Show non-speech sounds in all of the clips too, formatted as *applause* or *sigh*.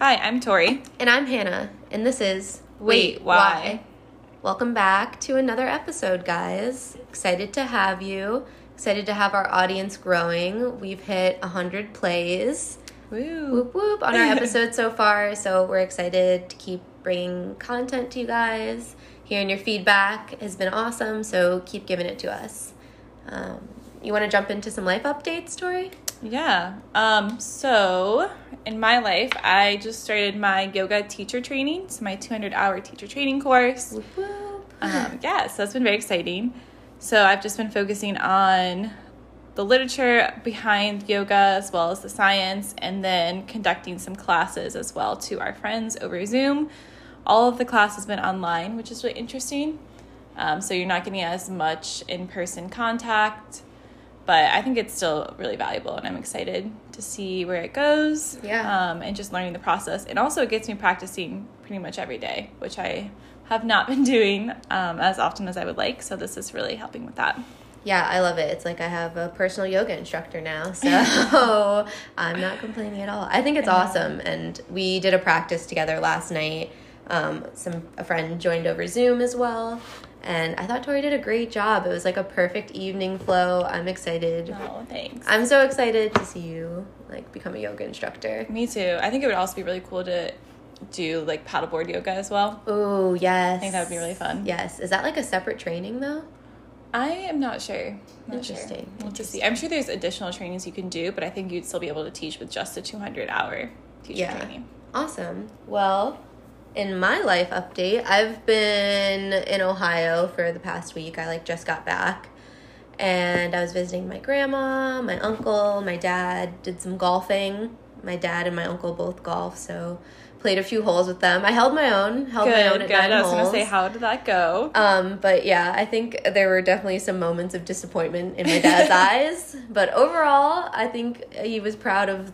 Hi, I'm Tori. And I'm Hannah, and this is Wait, Why? Welcome back to another episode, guys. Excited to have you. Excited to have our audience growing. We've hit 100 plays. Woo. Whoop whoop on our *laughs* episode so far, so we're excited to keep bringing content to you guys. Hearing your feedback has been awesome, so keep giving it to us. Um, you want to jump into some life updates, Tori? Yeah. Um, so in my life, I just started my yoga teacher training, so my 200 hour teacher training course. Whoop whoop. Um, yeah, so that's been very exciting. So I've just been focusing on the literature behind yoga as well as the science, and then conducting some classes as well to our friends over Zoom. All of the class has been online, which is really interesting. Um, so you're not getting as much in person contact, but I think it's still really valuable, and I'm excited to see where it goes. Yeah. Um, and just learning the process. And also, it gets me practicing pretty much every day, which I have not *laughs* been doing um, as often as I would like. So this is really helping with that. Yeah, I love it. It's like I have a personal yoga instructor now, *laughs* so I'm not complaining at all. I think it's awesome, and we did a practice together last night. Um, some a friend joined over Zoom as well, and I thought Tori did a great job. It was like a perfect evening flow. I'm excited. Oh, thanks. I'm so excited to see you like become a yoga instructor. Me too. I think it would also be really cool to do like paddleboard yoga as well. Oh yes, I think that would be really fun. Yes, is that like a separate training though? I am not sure. Not sure. Interesting. We'll just see. I'm sure there's additional trainings you can do, but I think you'd still be able to teach with just a 200 hour teacher Yeah. training. Awesome. Well, in my life update, I've been in Ohio for the past week. I like just got back. And I was visiting my grandma, my uncle, my dad, did some golfing. My dad and my uncle both golf, so played a few holes with them. I held my own, held my own Good, at good. nine I was holes. gonna say, how did that go? Um, but yeah, I think there were definitely some moments of disappointment in my dad's *laughs* eyes. But overall, I think he was proud of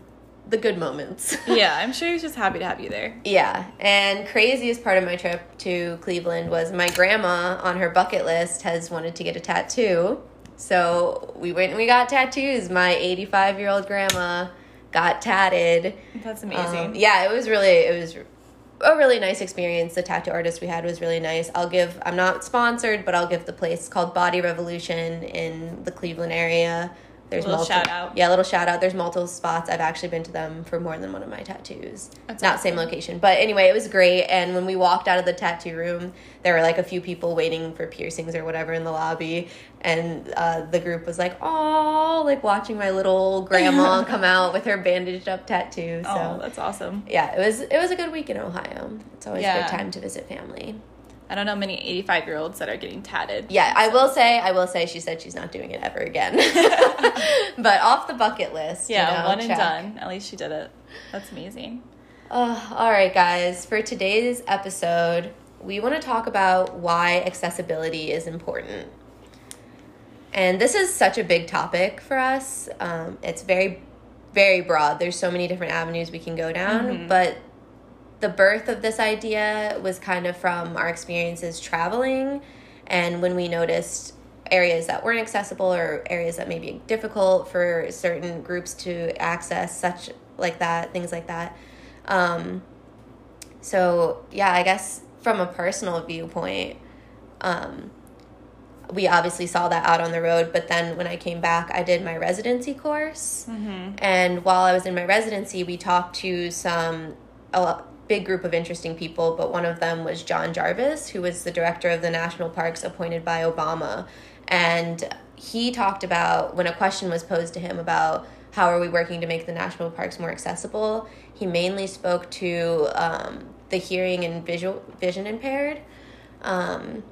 the good moments. *laughs* yeah, I'm sure he was just happy to have you there. Yeah, and craziest part of my trip to Cleveland was my grandma on her bucket list has wanted to get a tattoo. So we went and we got tattoos. My 85 year old grandma got tatted. That's amazing. Um, yeah, it was really it was a really nice experience. The tattoo artist we had was really nice. I'll give I'm not sponsored, but I'll give the place called Body Revolution in the Cleveland area. There's Little multiple, shout out. Yeah, little shout out. There's multiple spots. I've actually been to them for more than one of my tattoos. That's not same location, but anyway, it was great. And when we walked out of the tattoo room, there were like a few people waiting for piercings or whatever in the lobby, and uh, the group was like, "Oh, like watching my little grandma *laughs* come out with her bandaged up tattoo." So oh, that's awesome. yeah, it was it was a good week in Ohio. It's always a good time to visit family. I don't know many 85 year olds that are getting tatted. Yeah, I will say, I will say, she said she's not doing it ever again. *laughs* *laughs* but off the bucket list. you Yeah, know, one and done. At least she did it. That's amazing. Uh, all right, guys. For today's episode, we want to talk about why accessibility is important. And this is such a big topic for us. Um, it's very, very broad. There's so many different avenues we can go down. Mhm. But the birth of this idea was kind of from our experiences traveling and when we noticed areas that weren't accessible or areas that may be difficult for certain groups to access, such like that, things like that. Um, so, yeah, I guess from a personal viewpoint, um, we obviously saw that out on the road, but then when I came back, I did my residency course. Mm-hmm. And while I was in my residency, we talked to some big group of interesting people, but one of them was John Jarvis, who was the director of the national parks appointed by Obama. And he talked about when a question was posed to him about how are we working to make the national parks more accessible, he mainly spoke to um, the hearing and visual vision impaired. Um,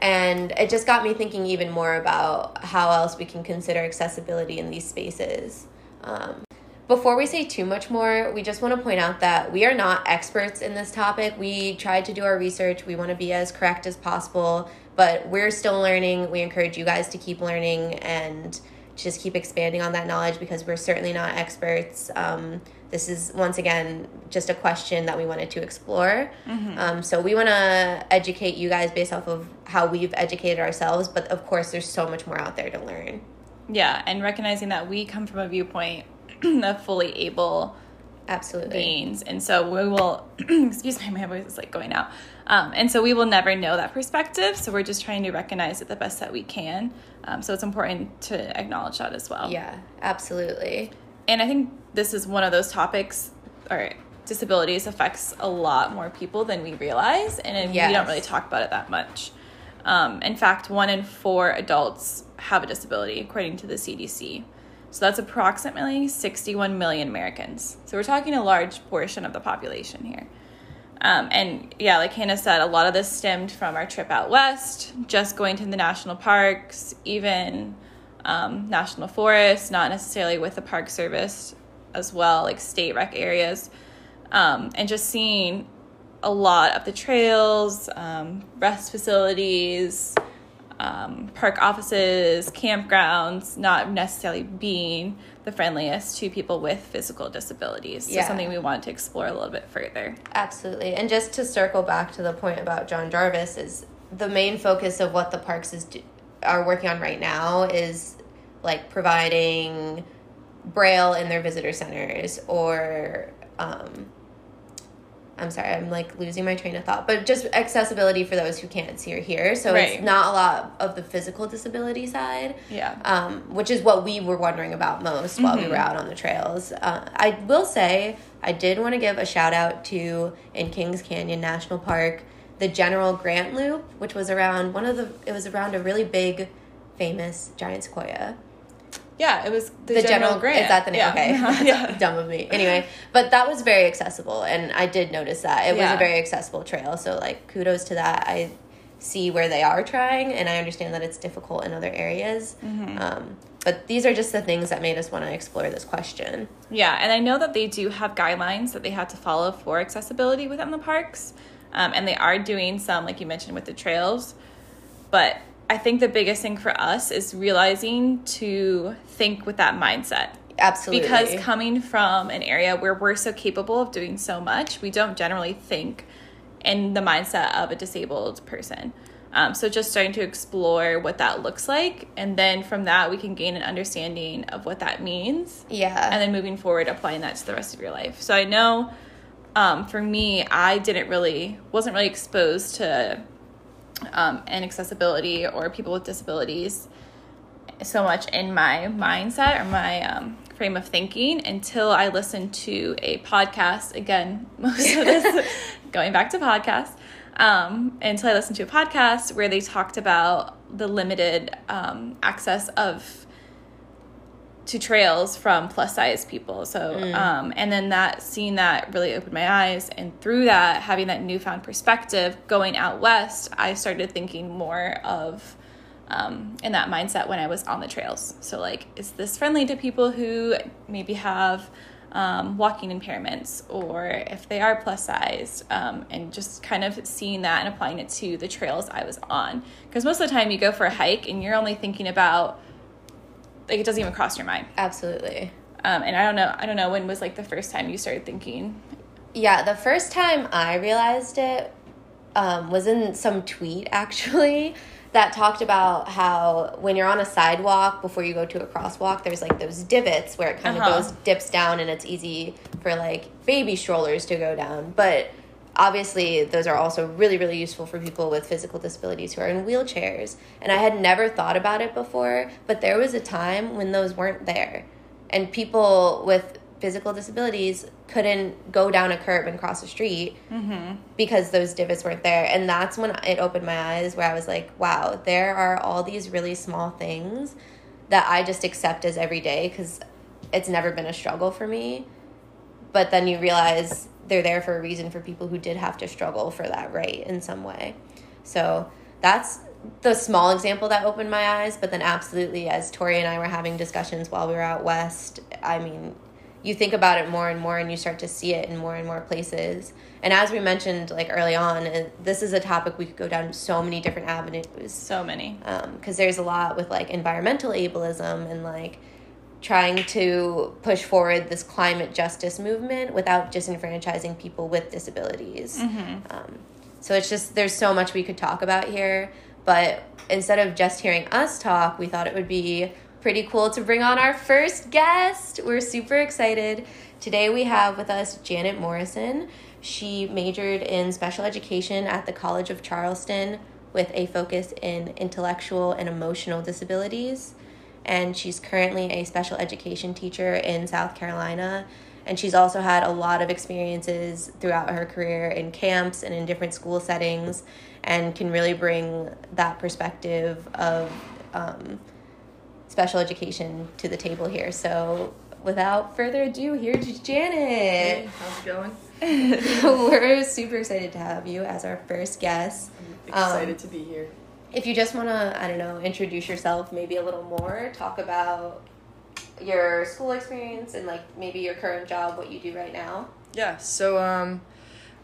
and it just got me thinking even more about how else we can consider accessibility in these spaces. Um, before we say too much more, we just want to point out that we are not experts in this topic. We tried to do our research, we want to be as correct as possible, but we're still learning. We encourage you guys to keep learning and just keep expanding on that knowledge because we're certainly not experts. Um, this is once again just a question that we wanted to explore. Um, so we want to educate you guys based off of how we've educated ourselves, but of course, there's so much more out there to learn. Yeah, and recognizing that we come from a viewpoint *clears throat* of fully able Absolutely. beings. And so we will, *clears throat* excuse me, *laughs* my voice is like going out. Um, and so we will never know that perspective. So we're just trying to recognize it the best that we can. Um, so it's important to acknowledge that as well. Yeah, absolutely. And I think this is one of those topics, or disabilities affects a lot more people than we realize. And we don't really talk about it that much. Um, in fact, one in four adults have a disability, according to the CDC. So that's approximately 61 million Americans. So we're talking a large portion of the population here. Um, and yeah, like Hannah said, a lot of this stemmed from our trip out west, just going to the national parks, even um, national forests, not necessarily with the Park Service as well, like state rec areas, um, and just seeing a lot of the trails, um, rest facilities, um, park offices, campgrounds, not necessarily being the friendliest to people with physical disabilities. So Yeah. something we want to explore a little bit further. Absolutely. And just to circle back to the point about John Jarvis is the main focus of what the parks is do, are working on right now is like providing braille in their visitor centers or um I'm sorry, I'm like losing my train of thought, but just accessibility for those who can't see or hear. So Right. it's not a lot of the physical disability side Yeah. um, which is what we were wondering about most while we were out on the trails. Uh, I will say, I did want to give a shout out to in Kings Canyon National Park, the General Grant Loop, which was around one of the, it was around a really big, famous giant sequoia. Yeah, it was the, The, General, Grant. Is that the name? Yeah. Okay. *laughs* Yeah. dumb of me. Anyway, but that was very accessible, and I did notice that. It was a very accessible trail, so like kudos to that. I see where they are trying, and I understand that it's difficult in other areas. Mm-hmm. Um, but these are just the things that made us want to explore this question. Yeah, and I know that they do have guidelines that they have to follow for accessibility within the parks, um, and they are doing some, like you mentioned, with the trails. But I think the biggest thing for us is realizing to think with that mindset. Absolutely. Because coming from an area where we're so capable of doing so much, we don't generally think in the mindset of a disabled person. Um, so just starting to explore what that looks like, and then from that we can gain an understanding of what that means yeah. and then moving forward applying that to the rest of your life so i know um, for me i didn't really wasn't really exposed to um, inaccessibility or people with disabilities so much in my mindset or my um, frame of thinking until i listened to a podcast again. *laughs* Most of this *laughs* going back to podcasts. Um, until i listened to a podcast where they talked about the limited um, access of to trails from plus size people. So, um, and then that seeing that really opened my eyes, and through that, having that newfound perspective, going out west, I started thinking more of um, in that mindset when I was on the trails. So, like, is this friendly to people who maybe have um, walking impairments, or if they are plus sized, um, and just kind of seeing that and applying it to the trails I was on. Because most of the time, you go for a hike and you're only thinking about like it doesn't even cross your mind. Absolutely. Um, and I don't know, I don't know when was like the first time you started thinking. Yeah, the first time I realized it um, was in some tweet actually that talked about how when you're on a sidewalk before you go to a crosswalk, there's like those divots where it kind Uh-huh. of goes dips down and it's easy for like baby strollers to go down. But obviously, those are also really, really useful for people with physical disabilities who are in wheelchairs. And I had never thought about it before, but there was a time when those weren't there. And people with physical disabilities couldn't go down a curb and cross a street mm-hmm. because those divots weren't there. And that's when it opened my eyes where I was like, wow, there are all these really small things that I just accept as every day because it's never been a struggle for me. But then you realize they're there for a reason for people who did have to struggle for that right in some way. So that's the small example that opened my eyes. But then, absolutely, as Tori and I were having discussions while we were out west, I mean, you think about it more and more and you start to see it in more and more places. And as we mentioned like early on, uh, this is a topic we could go down so many different avenues So many. because there's a lot with like environmental ableism and like trying to push forward this climate justice movement without disenfranchising people with disabilities. Um, so it's just there's so much we could talk about here, but instead of just hearing us talk, we thought it would be pretty cool to bring on our first guest. We're super excited. Today we have with us Janet Morrison. She majored in special education at the College of Charleston with a focus in intellectual and emotional disabilities. And she's currently a special education teacher in South Carolina. And she's also had a lot of experiences throughout her career in camps and in different school settings, and can really bring that perspective of um, special education to the table here. So, without further ado, here's Janet. Hey, how's it going? *laughs* We're super excited to have you as our first guest. I'm excited um, to be here. If you just want to, I don't know, introduce yourself maybe a little more, talk about your school experience and like maybe your current job, what you do right now. Yeah, so um,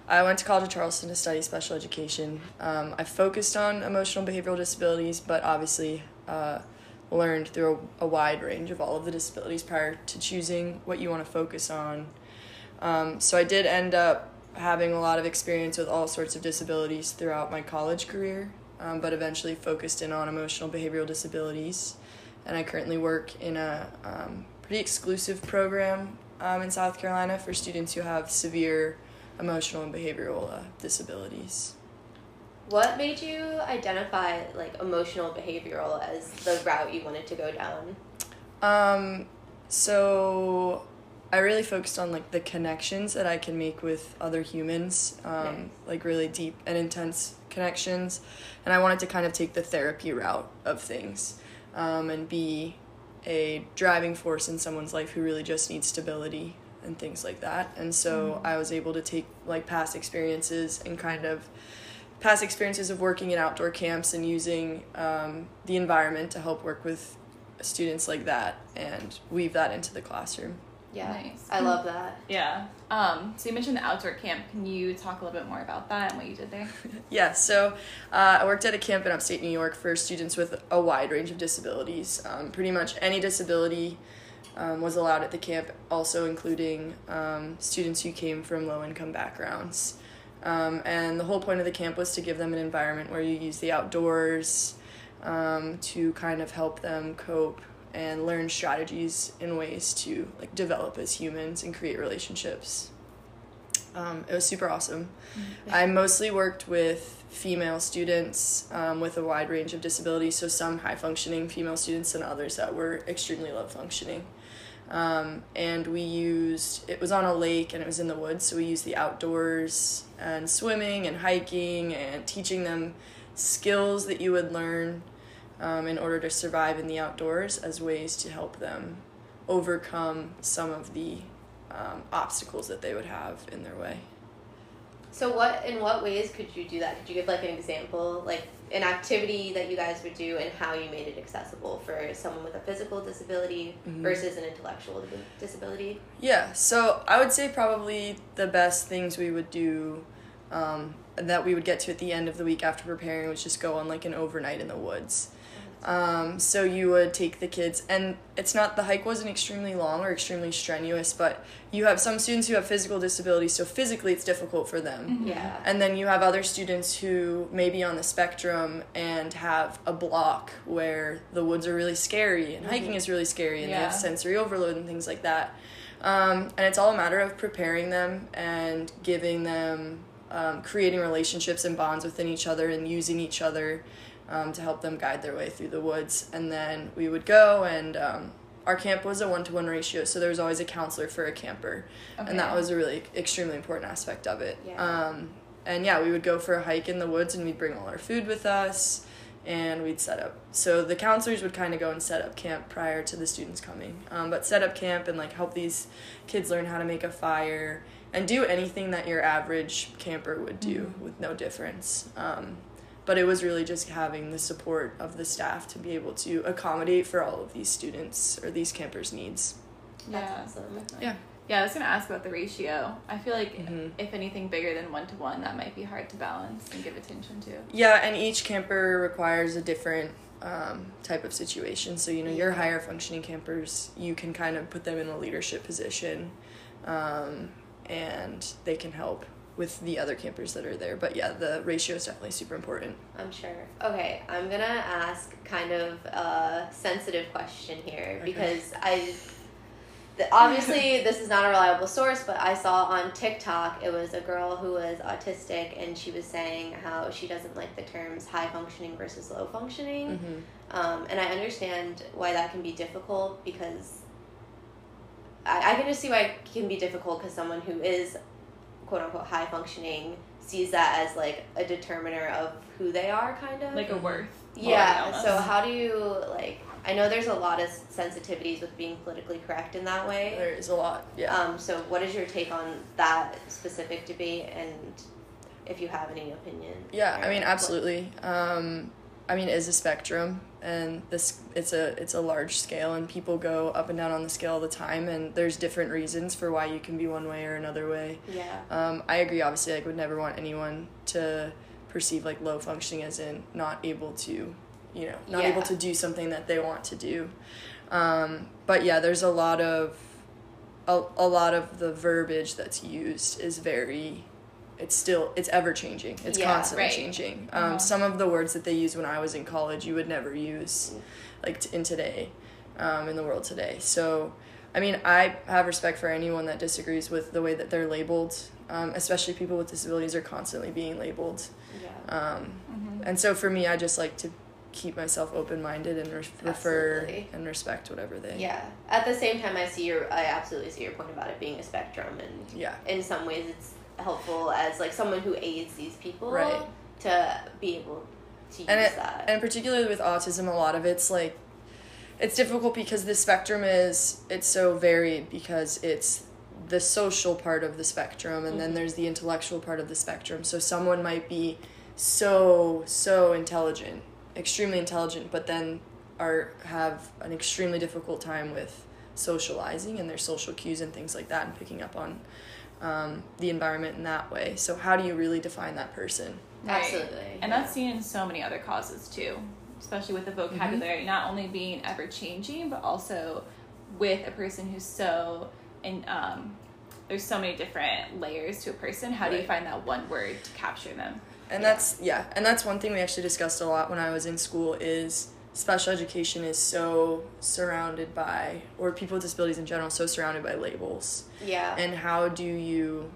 I went to College of Charleston to study special education. Um, I focused on emotional behavioral disabilities, but obviously uh, learned through a, a, wide range of all of the disabilities prior to choosing what you want to focus on. Um, so I did end up having a lot of experience with all sorts of disabilities throughout my college career, um, but eventually focused in on emotional behavioral disabilities. And I currently work in a um, pretty exclusive program um, in South Carolina for students who have severe emotional and behavioral uh, disabilities. What made you identify like emotional behavioral as the route you wanted to go down? Um, so I really focused on like the connections that I can make with other humans, um, nice. like really deep and intense connections, and I wanted to kind of take the therapy route of things, um, and be a driving force in someone's life who really just needs stability and things like that. And so mm-hmm. I was able to take like past experiences and kind of past experiences of working in outdoor camps and using um, the environment to help work with students like that and weave that into the classroom. Yeah. Nice. I love that. Yeah. Um, so you mentioned the outdoor camp. Can you talk a little bit more about that and what you did there? *laughs* yeah. So uh, I worked at a camp in upstate New York for students with a wide range of disabilities. Um, pretty much any disability um, was allowed at the camp, also including um, students who came from low income backgrounds. Um, and the whole point of the camp was to give them an environment where you use the outdoors um, to kind of help them cope and learn strategies and ways to like develop as humans and create relationships. Um, it was super awesome. Mm-hmm. I mostly worked with female students um, with a wide range of disabilities, so some high functioning female students and others that were extremely low functioning. Um, and we used it was on a lake and it was in the woods, so we used the outdoors and swimming and hiking and teaching them skills that you would learn um, in order to survive in the outdoors as ways to help them overcome some of the um, obstacles that they would have in their way. So what in what ways could you do that? Could you give like an example, like an activity that you guys would do and how you made it accessible for someone with a physical disability mm-hmm. versus an intellectual disability? Yeah, so I would say probably the best things we would do um, that we would get to at the end of the week after preparing was just go on like an overnight in the woods. Um, so you would take the kids, and it's not the hike wasn't extremely long or extremely strenuous, but you have some students who have physical disabilities, so physically it's difficult for them. Mm-hmm. Yeah. And then you have other students who may be on the spectrum and have a block where the woods are really scary and mm-hmm. hiking is really scary and yeah. they have sensory overload and things like that. Um, and it's all a matter of preparing them and giving them, um, creating relationships and bonds within each other and using each other um, to help them guide their way through the woods. And then we would go, and um, our camp was a one to one ratio, so there was always a counselor for a camper, okay. and that was a really extremely important aspect of it. Yeah. Um, and yeah, we would go for a hike in the woods, and we'd bring all our food with us, and we'd set up. So the counselors would kind of go and set up camp prior to the students coming, um, but set up camp and like help these kids learn how to make a fire and do anything that your average camper would do mm-hmm. with no difference. Um, but it was really just having the support of the staff to be able to accommodate for all of these students or these campers' needs. Yeah. Awesome. Yeah. Yeah, I was gonna ask about the ratio. I feel like mm-hmm. if anything bigger than one to one, that might be hard to balance and give attention to. Yeah, and each camper requires a different um, type of situation. So you know, your higher functioning campers, you can kind of put them in a leadership position, um, and they can help with the other campers that are there. But yeah, the ratio is definitely super important. I'm sure. Okay, I'm gonna ask kind of a sensitive question here okay. because I obviously *laughs* this is not a reliable source, but I saw on TikTok it was a girl who was autistic and she was saying how she doesn't like the terms high functioning versus low functioning. Mhm. Um, and I understand why that can be difficult because I, I can just see why it can be difficult because someone who is quote unquote high functioning sees that as like a determiner of who they are, kind of. Like a worth. yeah. So how do you like? I know there's a lot of sensitivities with being politically correct in that way. There is a lot. Yeah. Um, so what is your take on that specific debate, and if you have any opinion? Yeah, I mean what- absolutely. Um, I mean, it's a spectrum, and this it's a it's a large scale, and people go up and down on the scale all the time, and there's different reasons for why you can be one way or another way. Yeah. Um, I agree. Obviously, like would never want anyone to perceive like low functioning as in not able to, you know, not Yeah. able to do something that they want to do. Um, but yeah, there's a lot of a, a lot of the verbiage that's used is very it's still it's ever changing it's Yeah, constantly right. changing um, Uh-huh. some of the words that they used when i was in college you would never use like t- in today um, in the world today so i mean i have respect for anyone that disagrees with the way that they're labeled um, especially people with disabilities are constantly being labeled Yeah. um, Mhm. and so for me i just like to keep myself open-minded and re- refer and respect whatever they Yeah. At the same time, I see your. I absolutely see your point about it being a spectrum, and yeah in some ways, it's helpful as like someone who aids these people Right. to be able to use and it, that. and particularly with autism a lot of it's like it's difficult because the spectrum is it's so varied because it's the social part of the spectrum and then Mhm. there's the intellectual part of the spectrum so someone might be so so intelligent extremely intelligent but then are have an extremely difficult time with socializing and their social cues and things like that and picking up on um, the environment in that way so how do you really define that person Right. Absolutely. And yeah. that's seen in so many other causes too, especially with the vocabulary not only being ever changing, but also with a person who's so and um, there's so many different layers to a person. How do you find that one word to capture them? And Yeah. that's yeah, and that's one thing we actually discussed a lot when I was in school is special education is so surrounded by or people with disabilities in general so surrounded by labels. yeah. And how do you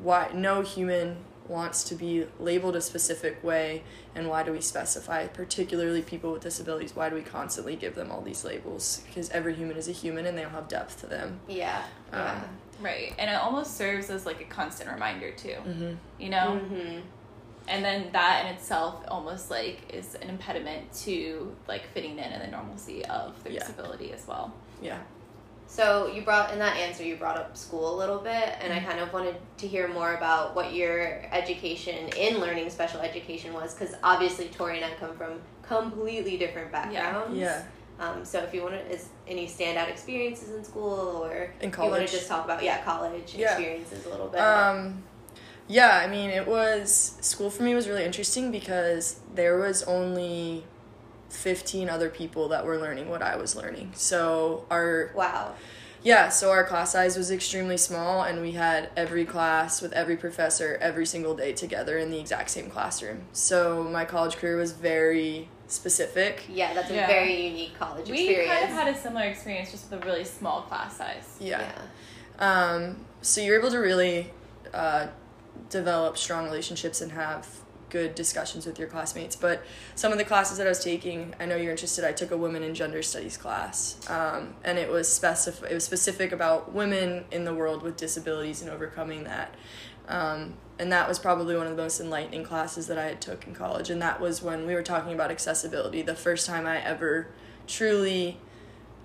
why no human wants to be labeled a specific way and why do we specify particularly people with disabilities why do we constantly give them all these labels because every human is a human and they all have depth to them yeah. Yeah. Um, Right. And it almost serves as like a constant reminder too. mm-hmm. You know? hmm And then that in itself almost like is an impediment to like fitting in and the normalcy of their Yeah. disability as well. yeah So you brought in that answer, you brought up school a little bit, and I kind of wanted to hear more about what your education in learning special education was, because obviously Tori and I come from completely different backgrounds. yeah yeah. Um, so if you want to, is any standout experiences in school, or In you want to just talk about yeah college Yeah. experiences a little bit? Um, yeah, I mean, it was school for me was really interesting because there was only 15 other people that were learning what I was learning. So our wow. yeah, so our class size was extremely small and we had every class with every professor every single day together in the exact same classroom. So my college career was very specific. Yeah, that's a Yeah. very unique college We experience. kind of had a similar experience just with a really small class size. Yeah. Um, so you're able to really uh, develop strong relationships and have good discussions with your classmates. But some of the classes that I was taking, I know you're interested. I took a women and gender studies class, um, and it was specific. It was specific about women in the world with disabilities and overcoming that. Um, and that was probably one of the most enlightening classes that I had took in college. And that was when we were talking about accessibility. The first time I ever truly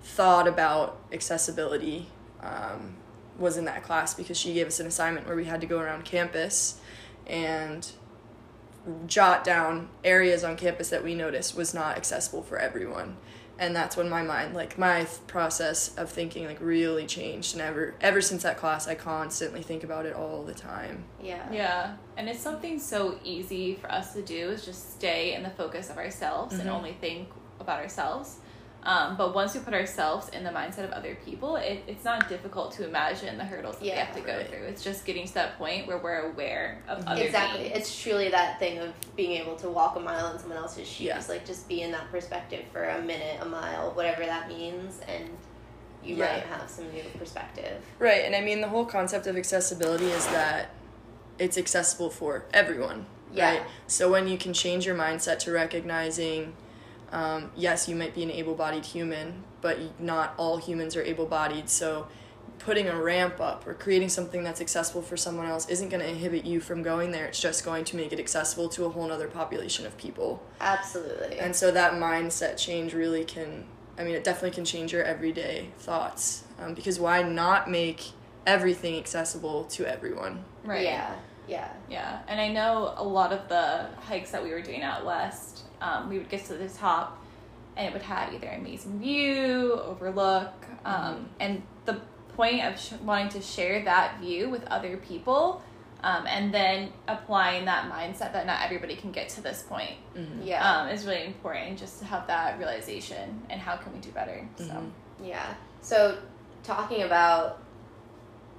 thought about accessibility um, was in that class because she gave us an assignment where we had to go around campus and jot down areas on campus that we noticed was not accessible for everyone and that's when my mind like my th- process of thinking like really changed and ever ever since that class i constantly think about it all the time Yeah. Yeah, and it's something so easy for us to do is just stay in the focus of ourselves and Mhm. only think about ourselves. Um, but once we put ourselves in the mindset of other people, it, it's not difficult to imagine the hurdles that we Yeah. have to go Right. through. It's just getting to that point where we're aware of other Exactly. beings. It's truly that thing of being able to walk a mile in someone else's shoes. Yeah. Like just be in that perspective for a minute, a mile, whatever that means, and you Yeah. might have some new perspective. Right, and I mean the whole concept of accessibility is that it's accessible for everyone. Yeah. Right. So when you can change your mindset to recognizing, um, yes, you might be an able-bodied human, but not all humans are able-bodied. So putting a ramp up or creating something that's accessible for someone else isn't going to inhibit you from going there. It's just going to make it accessible to a whole other population of people. Absolutely. And so that mindset change really can, I mean, it definitely can change your everyday thoughts. Um, because why not make everything accessible to everyone? Right. Yeah. Yeah. Yeah, and I know a lot of the hikes that we were doing out west, um, we would get to the top, and it would have either amazing view, overlook, um, and the point of sh- wanting to share that view with other people, um, and then applying that mindset that not everybody can get to this point, Yeah. um, is really important. Just to have that realization and how can we do better. So Mhm. Yeah. So, talking about,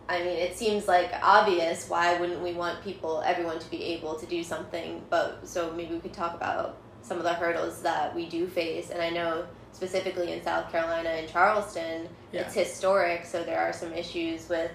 I mean, it seems like obvious. Why wouldn't we want people, everyone, to be able to do something? But so maybe we could talk about some of the hurdles that we do face. And I know specifically in South Carolina and Charleston, Yeah. it's historic, so there are some issues with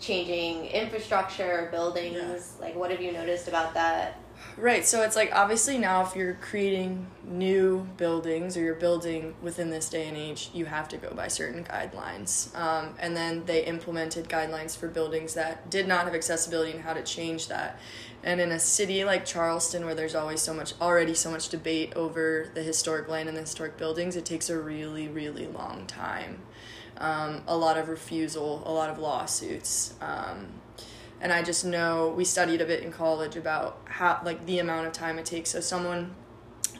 changing infrastructure, buildings. Like, what have you noticed about that? Right, so it's like obviously now if you're creating new buildings or you're building within this day and age, you have to go by certain guidelines. Um, and then they implemented guidelines for buildings that did not have accessibility and how to change that. And in a city like Charleston, where there's always so much, already so much debate over the historic land and the historic buildings, it takes a really, really long time. Um, a lot of refusal, a lot of lawsuits. Um, and I just know we studied a bit in college about how like the amount of time it takes. So someone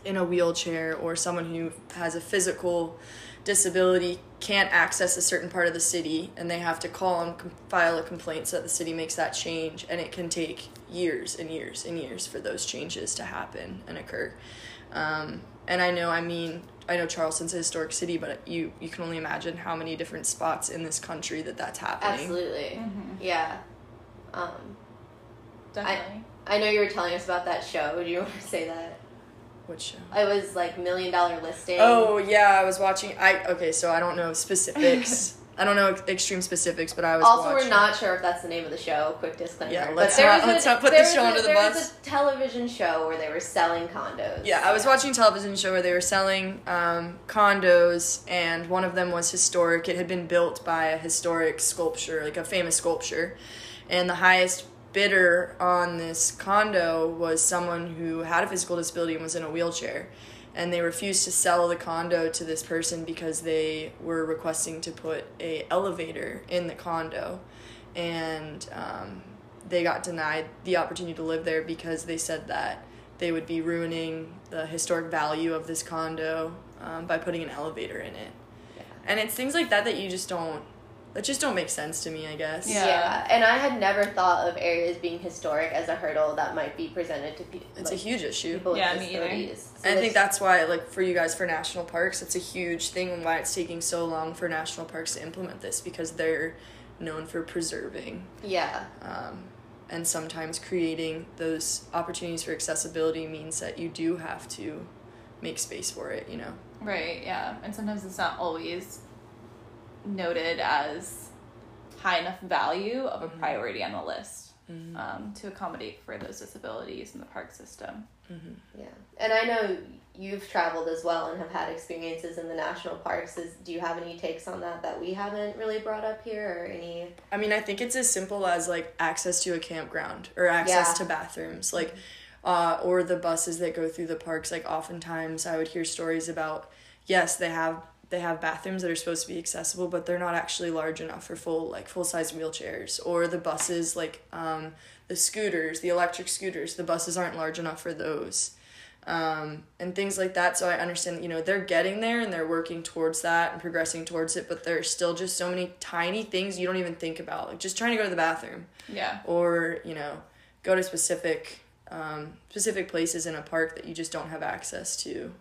in a wheelchair or someone who has a physical disability can't access a certain part of the city and they have to call and com- file a complaint so that the city makes that change and it can take years and years and years for those changes to happen and occur um, and i know i mean i know charleston's a historic city but you you can only imagine how many different spots in this country that that's happening Absolutely. Yeah. Um, definitely. I know you were telling us about that show. Do you *laughs* want to say that? Which show It was like million dollar listing. Oh yeah, I was watching. I okay, so I don't know specifics. *laughs* I don't know extreme specifics, but I was Also, watching. we're not sure if that's the name of the show. Quick disclaimer. Yeah, let's there not- a- let's not put there this show a- under the there bus. was a television show where they were selling condos. Yeah, I was watching a television show where they were selling um, condos, and one of them was historic. It had been built by a historic sculpture, like a famous sculpture, and the highest bidder on this condo was someone who had a physical disability and was in a wheelchair. And they refused to sell the condo to this person because they were requesting to put a elevator in the condo, and um, they got denied the opportunity to live there because they said that they would be ruining the historic value of this condo um, by putting an elevator in it. Yeah. And it's things like that that you just don't that just don't make sense to me, I guess. Yeah. Yeah. and I had never thought of areas being historic as a hurdle that might be presented to people. It's a huge issue. people Yeah, me either. So And I think that's why, like, for you guys for national parks, it's a huge thing and why it's taking so long for national parks to implement this because they're known for preserving yeah, um, and sometimes creating those opportunities for accessibility means that you do have to make space for it, you know? Right, yeah. And sometimes it's not always noted as high enough value of a priority on the list um, to accommodate for those disabilities in the park system. yeah. And I know you've traveled as well and have had experiences in the national parks. Is do you have any takes on that that we haven't really brought up here, or any? I mean, I think it's as simple as like access to a campground or access Yeah. to bathrooms, like, uh, or the buses that go through the parks. Like, oftentimes I would hear stories about, yes, they have they have bathrooms that are supposed to be accessible, but they're not actually large enough for full like full size wheelchairs. Or the buses, like um, the scooters, the electric scooters, the buses aren't large enough for those. Um, and things like that. So I understand, you know, they're getting there and they're working towards that and progressing towards it, but there's still just so many tiny things you don't even think about. Like just trying to go to the bathroom Yeah. or, you know, go to specific um, specific places in a park that you just don't have access to.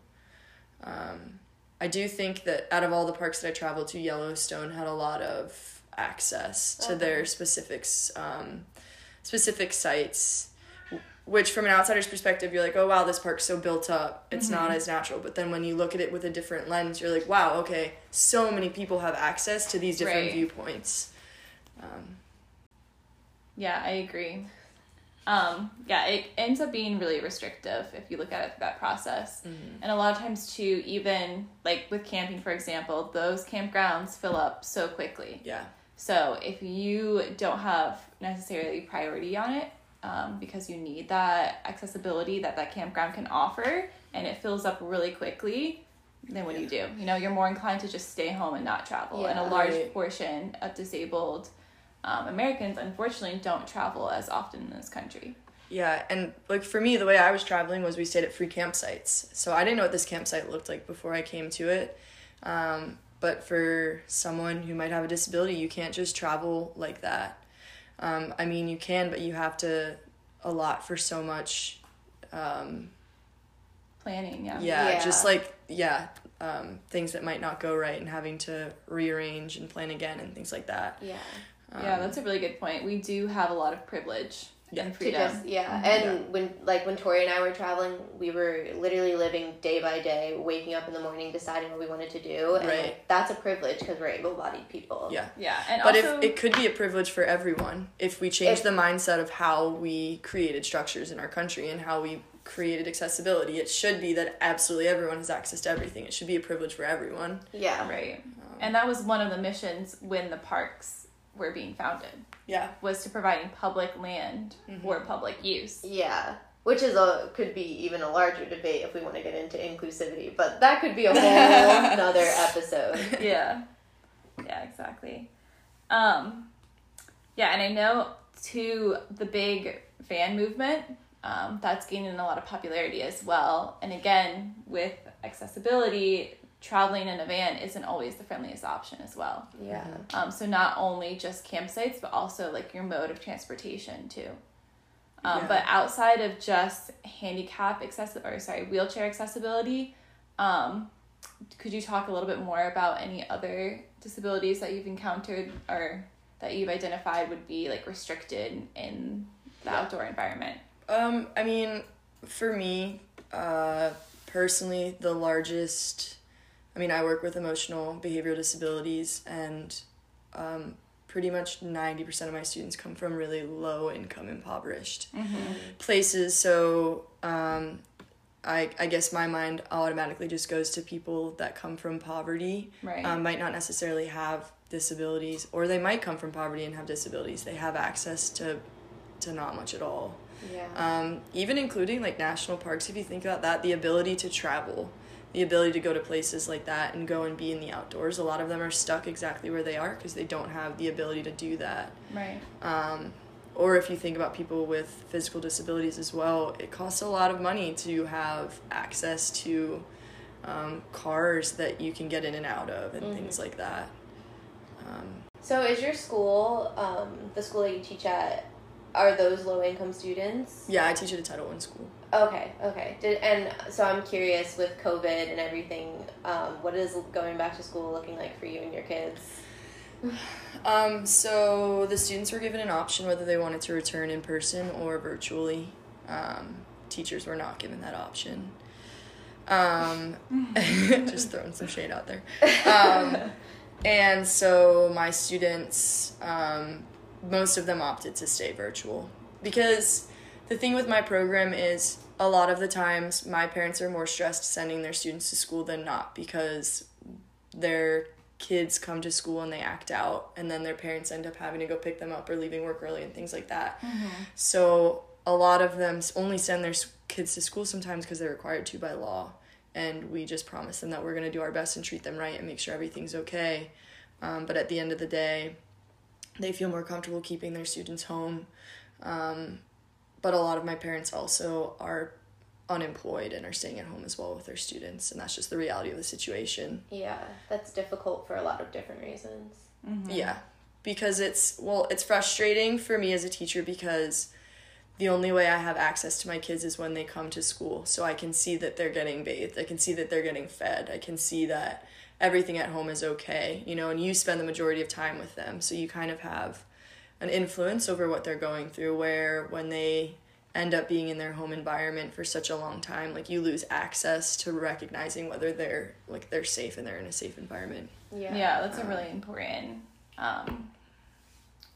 Um, I do think that out of all the parks that I traveled to, Yellowstone had a lot of access to Okay. their specifics, um, specific sites. which from an outsider's perspective, you're like, oh wow, this park's so built up. It's not Mm-hmm. as natural. But then when you look at it with a different lens, you're like, wow, okay, so many people have access to these different Right. viewpoints. Um, Yeah, I agree. Um, yeah, it ends up being really restrictive if you look at it through that process. And a lot of times, too, even like with camping, for example, those campgrounds fill up so quickly. yeah, So if you don't have necessarily priority on it, um, because you need that accessibility that that campground can offer, and it fills up really quickly, then what do you do? You know, you're more inclined to just stay home and not travel. Yeah, and a large Right. portion of disabled um, Americans, unfortunately, don't travel as often in this country. yeah. And like for me, the way I was traveling was we stayed at free campsites. So I didn't know what this campsite looked like before I came to it. Um, but for someone who might have a disability, you can't just travel like that. Um, I mean, you can, but you have to allot for so much um, Planning, yeah. yeah, Yeah. just like yeah um, things that might not go right and having to rearrange and plan again and things like that Yeah. Yeah, that's a really good point. We do have a lot of privilege Yeah. and freedom. just yeah, Mm-hmm. and when like when Tori and I were traveling, we were literally living day by day, waking up in the morning, deciding what we wanted to do, and Right. like, that's a privilege because we're able-bodied people. yeah yeah, and but also, if it could be a privilege for everyone if we change If- the mindset of how we created structures in our country and how we created accessibility it should be that absolutely everyone has access to everything it should be a privilege for everyone Yeah. Right. And that was one of the missions when the parks were being founded yeah was to providing public land Mm-hmm. for public use. Yeah. Which is a could be even a larger debate if we want to get into inclusivity, but that could be a whole *laughs* another episode. *laughs* yeah. Yeah, exactly. Um yeah, and I know too the big fan movement, um, that's gaining a lot of popularity as well. And again, with accessibility, traveling in a van isn't always the friendliest option as well. Yeah. Um, so not only just campsites, but also like your mode of transportation too. Um, Yeah. But outside of just handicap access or sorry wheelchair accessibility, um, could you talk a little bit more about any other disabilities that you've encountered or that you've identified would be like restricted in the Yeah. outdoor environment? Um, I mean, for me, uh, personally, the largest. I mean, I work with emotional behavioral disabilities, and um, pretty much ninety percent of my students come from really low income, impoverished places. So, um, I I guess my mind automatically just goes to people that come from poverty. Right. Um, might not necessarily have disabilities, or they might come from poverty and have disabilities. They have access to to not much at all Yeah. um, even including like national parks if you think about that the ability to travel the ability to go to places like that and go and be in the outdoors a lot of them are stuck exactly where they are because they don't have the ability to do that. Right. um, or if you think about people with physical disabilities as well it costs a lot of money to have access to um, cars that you can get in and out of and things like that. Um, So is your school, um, the school that you teach at, are those low income students? yeah i teach at a title one school Okay, okay. Did and so I'm curious with COVID and everything, um, what is going back to school looking like for you and your kids? *sighs* Um, so the students were given an option whether they wanted to return in person or virtually. Um, teachers were not given that option. Um, *laughs* just throwing some shade out there. *laughs* Um, and so my students, um, most of them opted to stay virtual. Because the thing with my program is a lot of the times my parents are more stressed sending their students to school than not because their kids come to school and they act out and then their parents end up having to go pick them up or leaving work early and things like that. So a lot of them only send their kids to school sometimes because they're required to by law. And we just promise them that we're going to do our best and treat them right and make sure everything's okay. Um, but at the end of the day they feel more comfortable keeping their students home um, but a lot of my parents also are unemployed and are staying at home as well with their students and that's just the reality of the situation Yeah, that's difficult for a lot of different reasons. Yeah, because it's well, it's frustrating for me as a teacher because the only way I have access to my kids is when they come to school. So I can see that they're getting bathed. I can see that they're getting fed. I can see that everything at home is okay, you know, and you spend the majority of time with them. So you kind of have an influence over what they're going through where when they end up being in their home environment for such a long time like you lose access to recognizing whether they're like they're safe and they're in a safe environment Yeah. Yeah, that's a really important um,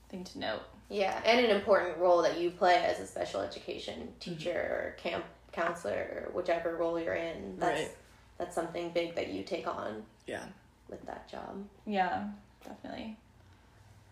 thing to note. Yeah, and an important role that you play as a special education teacher or camp counselor or whichever role you're in. That's Right. That's something big that you take on yeah with that job. Yeah, definitely.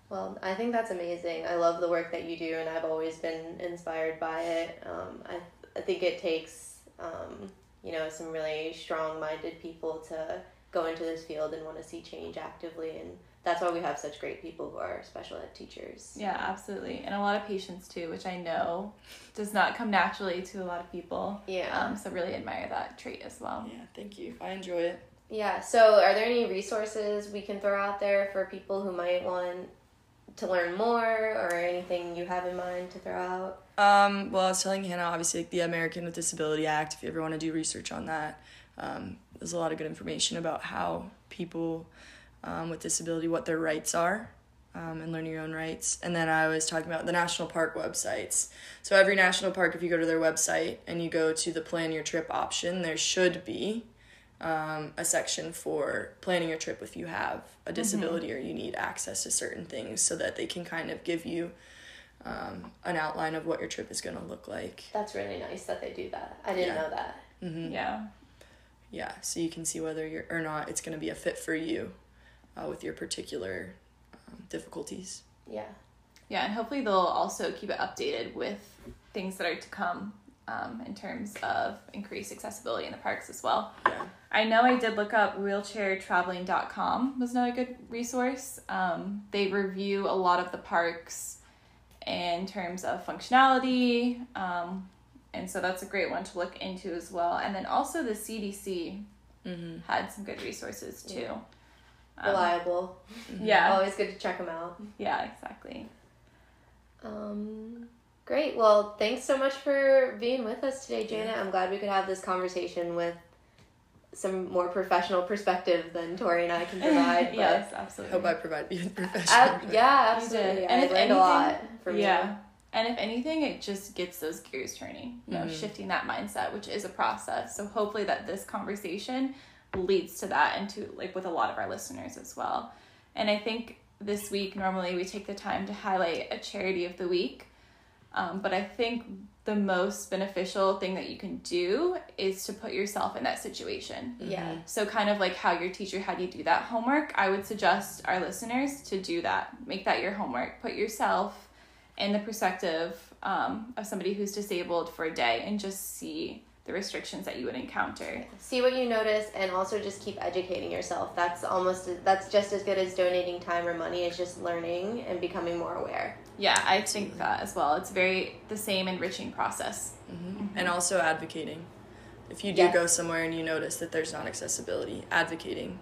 Well, I think that's amazing. I love the work that you do, and I've always been inspired by it. Um, I, I think it takes, um, you know, some really strong minded people to go into this field and want to see change actively. And that's why we have such great people who are special ed teachers. Yeah, absolutely. And a lot of patience too, which I know does not come naturally to a lot of people. Yeah. Um, so really admire that trait as well. yeah thank you i enjoy it Yeah. So, are there any resources we can throw out there for people who might want to learn more, or anything you have in mind to throw out? Um, well, I was telling Hannah, obviously, like the American with Disability Act, if you ever want to do research on that, um, there's a lot of good information about how people um, with disability, what their rights are, um, and learning your own rights. And then I was talking about the national park websites. So every national park, if you go to their website and you go to the plan your trip option, there should be um, a section for planning your trip if you have a disability or you need access to certain things so that they can kind of give you um, an outline of what your trip is going to look like. That's really nice that they do that. I didn't Yeah. know that. Yeah. Yeah, so you can see whether you're or not it's going to be a fit for you uh, with your particular um, difficulties. Yeah. Yeah, and hopefully they'll also keep it updated with things that are to come um, in terms of increased accessibility in the parks as well. Yeah. I know I did look up wheelchairtraveling.com was another good resource. Um, they review a lot of the parks in terms of functionality. Um, and so that's a great one to look into as well. And then also the CDC Mm-hmm. had some good resources too. Um, Reliable. *laughs* yeah. Always good to check them out. Yeah, exactly. Um, great. Well, thanks so much for being with us today, Janet. I'm glad we could have this conversation with some more professional perspective than Tori and I can *laughs* provide. but- yes, absolutely. Hope I provide you with professional. Uh, yeah, You did. absolutely. And I if learned a lot from yeah. And if anything, it just gets those gears turning, you know, Mhm. shifting that mindset, which is a process. So hopefully that this conversation leads to that and to like with a lot of our listeners as well. And I think this week normally we take the time to highlight a charity of the week. Um, but I think the most beneficial thing that you can do is to put yourself in that situation. Yeah. So, kind of like how your teacher had you do that homework, I would suggest our listeners to do that. Make that your homework. Put yourself in the perspective um, of somebody who's disabled for a day and just see the restrictions that you would encounter. See what you notice, and also just keep educating yourself. That's almost that's just as good as donating time or money. It's just learning and becoming more aware. Yeah, I think that as well. It's very the same enriching process. hmm And also advocating. If you do Yeah. go somewhere and you notice that there's not accessibility, advocating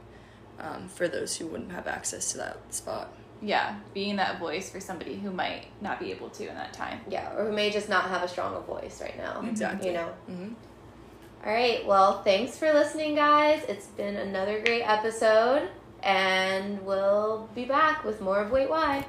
um, for those who wouldn't have access to that spot. Yeah, being that voice for somebody who might not be able to in that time. Yeah, or who may just not have a strong voice right now. Exactly. You know. hmm All right. Well, thanks for listening, guys. It's been another great episode, and we'll be back with more of Wait Why.